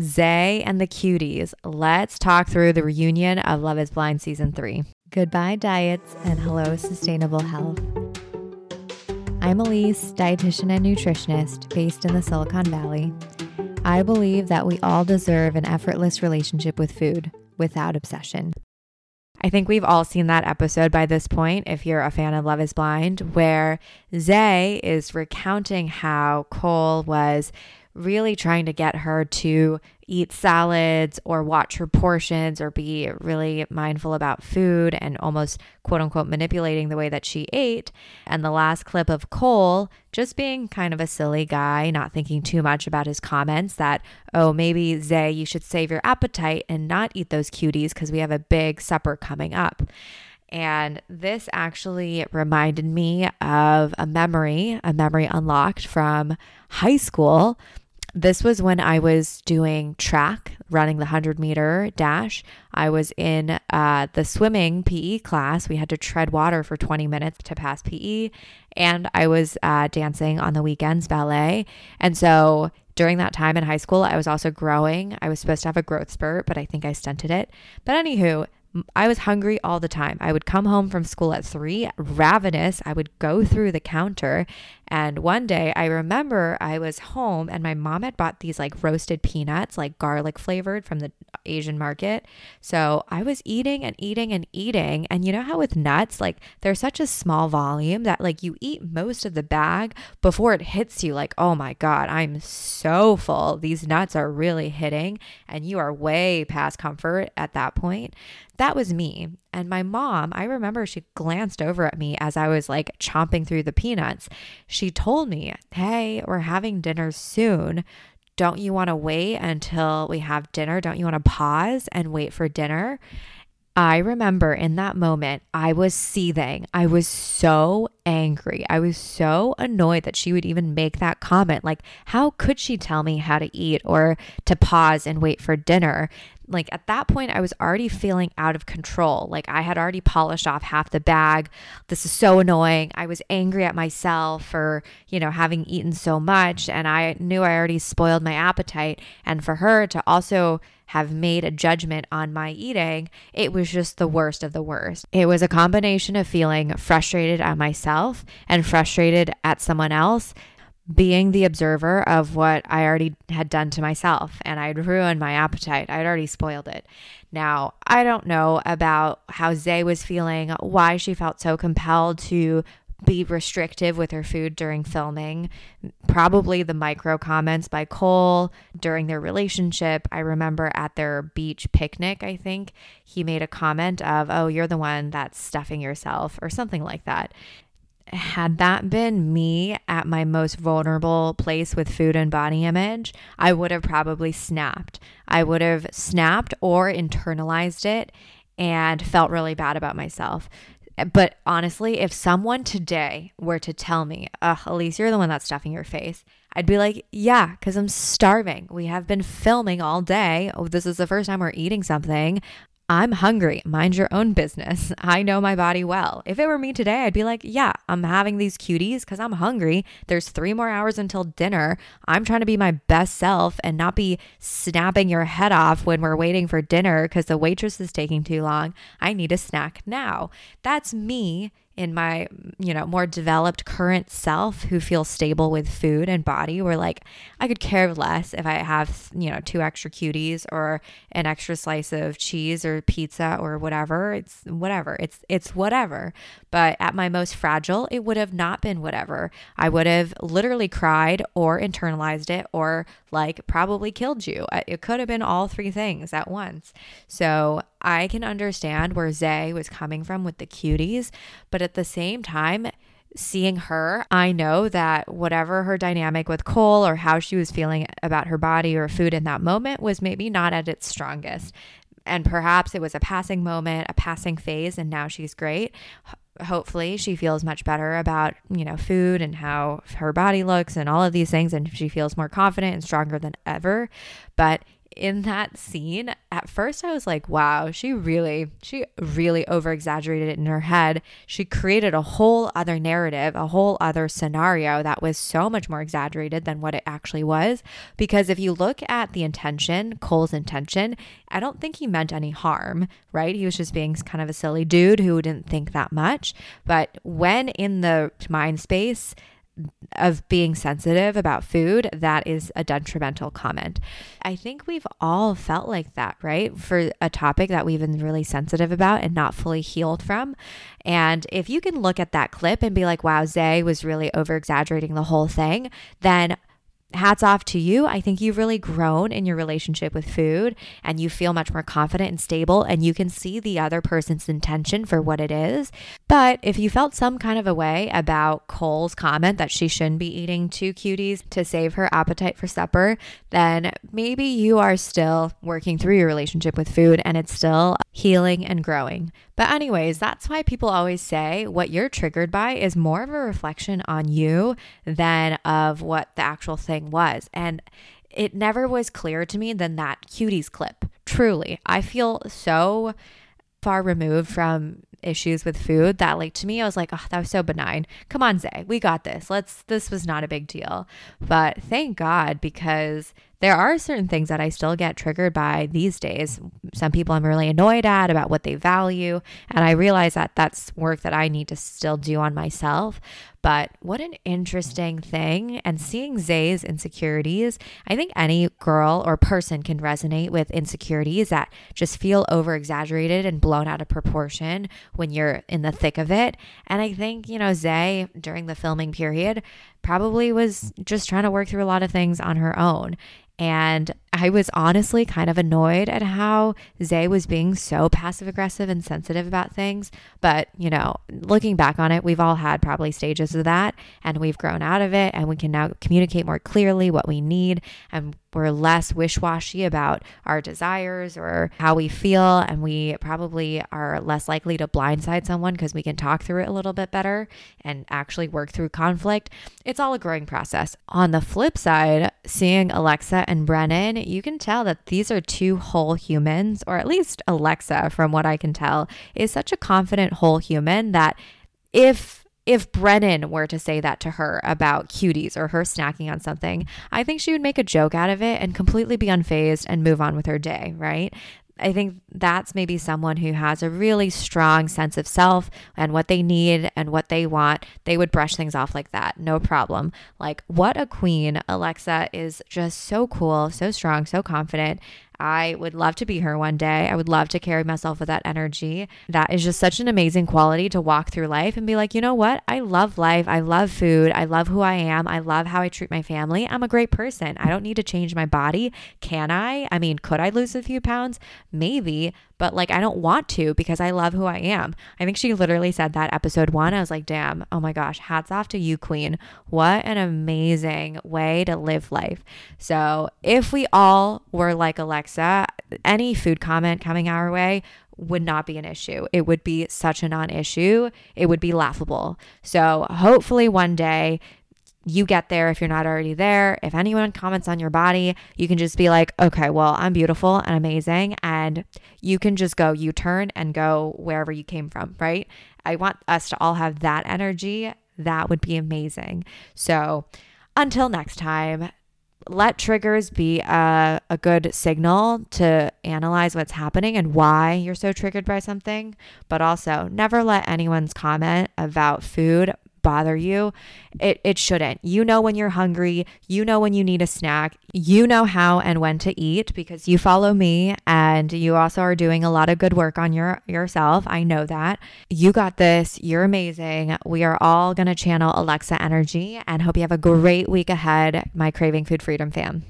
Zay and the cuties. Let's talk through the reunion of Love is Blind season three. Goodbye, diets, and hello, sustainable health. I'm Elise, dietitian and nutritionist based in the Silicon Valley. I believe that we all deserve an effortless relationship with food without obsession. I think we've all seen that episode by this point, if you're a fan of Love is Blind, where Zay is recounting how Cole was really trying to get her to eat salads or watch her portions or be really mindful about food and almost quote unquote manipulating the way that she ate. And the last clip of Cole just being kind of a silly guy, not thinking too much about his comments that, oh, maybe Zay, you should save your appetite and not eat those cuties because we have a big supper coming up. And this actually reminded me of a memory, a memory unlocked from high school this was when I was doing track, running the 100 meter dash. I was in uh, the swimming PE class. We had to tread water for 20 minutes to pass PE. And I was uh, dancing on the weekends, ballet. And so during that time in high school, I was also growing. I was supposed to have a growth spurt, but I think I stunted it. But anywho, I was hungry all the time. I would come home from school at three, ravenous. I would go through the counter. And one day I remember I was home and my mom had bought these like roasted peanuts, like garlic flavored from the Asian market. So I was eating and eating and eating. And you know how with nuts, like they're such a small volume that like you eat most of the bag before it hits you, like, oh my God, I'm so full. These nuts are really hitting. And you are way past comfort at that point. That was me. And my mom, I remember she glanced over at me as I was like chomping through the peanuts. She told me, Hey, we're having dinner soon. Don't you want to wait until we have dinner? Don't you want to pause and wait for dinner? I remember in that moment, I was seething. I was so angry. I was so annoyed that she would even make that comment. Like, how could she tell me how to eat or to pause and wait for dinner? like at that point I was already feeling out of control. Like I had already polished off half the bag. This is so annoying. I was angry at myself for, you know, having eaten so much and I knew I already spoiled my appetite and for her to also have made a judgment on my eating, it was just the worst of the worst. It was a combination of feeling frustrated at myself and frustrated at someone else being the observer of what I already had done to myself and I'd ruined my appetite. I'd already spoiled it. Now, I don't know about how Zay was feeling, why she felt so compelled to be restrictive with her food during filming. Probably the micro comments by Cole during their relationship. I remember at their beach picnic, I think he made a comment of, Oh, you're the one that's stuffing yourself, or something like that had that been me at my most vulnerable place with food and body image, I would have probably snapped. I would have snapped or internalized it and felt really bad about myself. But honestly, if someone today were to tell me, Ugh, Elise, you're the one that's stuffing your face, I'd be like, yeah, because I'm starving. We have been filming all day. Oh, this is the first time we're eating something. I'm hungry. Mind your own business. I know my body well. If it were me today, I'd be like, yeah, I'm having these cuties because I'm hungry. There's three more hours until dinner. I'm trying to be my best self and not be snapping your head off when we're waiting for dinner because the waitress is taking too long. I need a snack now. That's me in my, you know, more developed current self who feels stable with food and body, where like I could care less if I have, you know, two extra cuties or an extra slice of cheese or pizza or whatever. It's whatever. It's it's whatever. But at my most fragile, it would have not been whatever. I would have literally cried or internalized it or like probably killed you. It could have been all three things at once. So I can understand where Zay was coming from with the cuties, but at the same time, seeing her, I know that whatever her dynamic with Cole or how she was feeling about her body or food in that moment was maybe not at its strongest. And perhaps it was a passing moment, a passing phase, and now she's great. Hopefully, she feels much better about, you know, food and how her body looks and all of these things. And she feels more confident and stronger than ever. But in that scene, at first I was like, wow, she really, she really over exaggerated it in her head. She created a whole other narrative, a whole other scenario that was so much more exaggerated than what it actually was. Because if you look at the intention, Cole's intention, I don't think he meant any harm, right? He was just being kind of a silly dude who didn't think that much. But when in the mind space, of being sensitive about food, that is a detrimental comment. I think we've all felt like that, right? For a topic that we've been really sensitive about and not fully healed from. And if you can look at that clip and be like, wow, Zay was really over exaggerating the whole thing, then hats off to you. I think you've really grown in your relationship with food and you feel much more confident and stable and you can see the other person's intention for what it is. But if you felt some kind of a way about Cole's comment that she shouldn't be eating two cuties to save her appetite for supper, then maybe you are still working through your relationship with food and it's still healing and growing. But, anyways, that's why people always say what you're triggered by is more of a reflection on you than of what the actual thing was. And it never was clearer to me than that cuties clip. Truly, I feel so far removed from issues with food that like to me I was like oh that was so benign come on Zay we got this let's this was not a big deal but thank God because there are certain things that I still get triggered by these days. Some people I'm really annoyed at about what they value. And I realize that that's work that I need to still do on myself. But what an interesting thing. And seeing Zay's insecurities, I think any girl or person can resonate with insecurities that just feel over exaggerated and blown out of proportion when you're in the thick of it. And I think, you know, Zay during the filming period probably was just trying to work through a lot of things on her own. And I was honestly kind of annoyed at how Zay was being so passive aggressive and sensitive about things. But, you know, looking back on it, we've all had probably stages of that and we've grown out of it and we can now communicate more clearly what we need and we're less wish washy about our desires or how we feel. And we probably are less likely to blindside someone because we can talk through it a little bit better and actually work through conflict. It's all a growing process. On the flip side, seeing Alexa and Brennon, you can tell that these are two whole humans, or at least Alexa, from what I can tell, is such a confident whole human that if if Brennon were to say that to her about cuties or her snacking on something, I think she would make a joke out of it and completely be unfazed and move on with her day, right? I think that's maybe someone who has a really strong sense of self and what they need and what they want. They would brush things off like that, no problem. Like, what a queen. Alexa is just so cool, so strong, so confident. I would love to be her one day. I would love to carry myself with that energy. That is just such an amazing quality to walk through life and be like, you know what? I love life. I love food. I love who I am. I love how I treat my family. I'm a great person. I don't need to change my body. Can I? I mean, could I lose a few pounds? Maybe, but like I don't want to because I love who I am. I think she literally said that episode one. I was like, damn, oh my gosh, hats off to you, Queen. What an amazing way to live life. So if we all were like Alexa, any food comment coming our way would not be an issue. It would be such a non issue. It would be laughable. So hopefully one day you get there if you're not already there. If anyone comments on your body, you can just be like, okay, well, I'm beautiful and amazing. And you can just go U turn and go wherever you came from, right? I want us to all have that energy. That would be amazing. So until next time, let triggers be a, a good signal to analyze what's happening and why you're so triggered by something, but also never let anyone's comment about food bother you, it, it shouldn't. You know when you're hungry, you know when you need a snack, you know how and when to eat because you follow me and you also are doing a lot of good work on your yourself. I know that. You got this. You're amazing. We are all going to channel Alexa energy and hope you have a great week ahead, my Craving Food Freedom fam.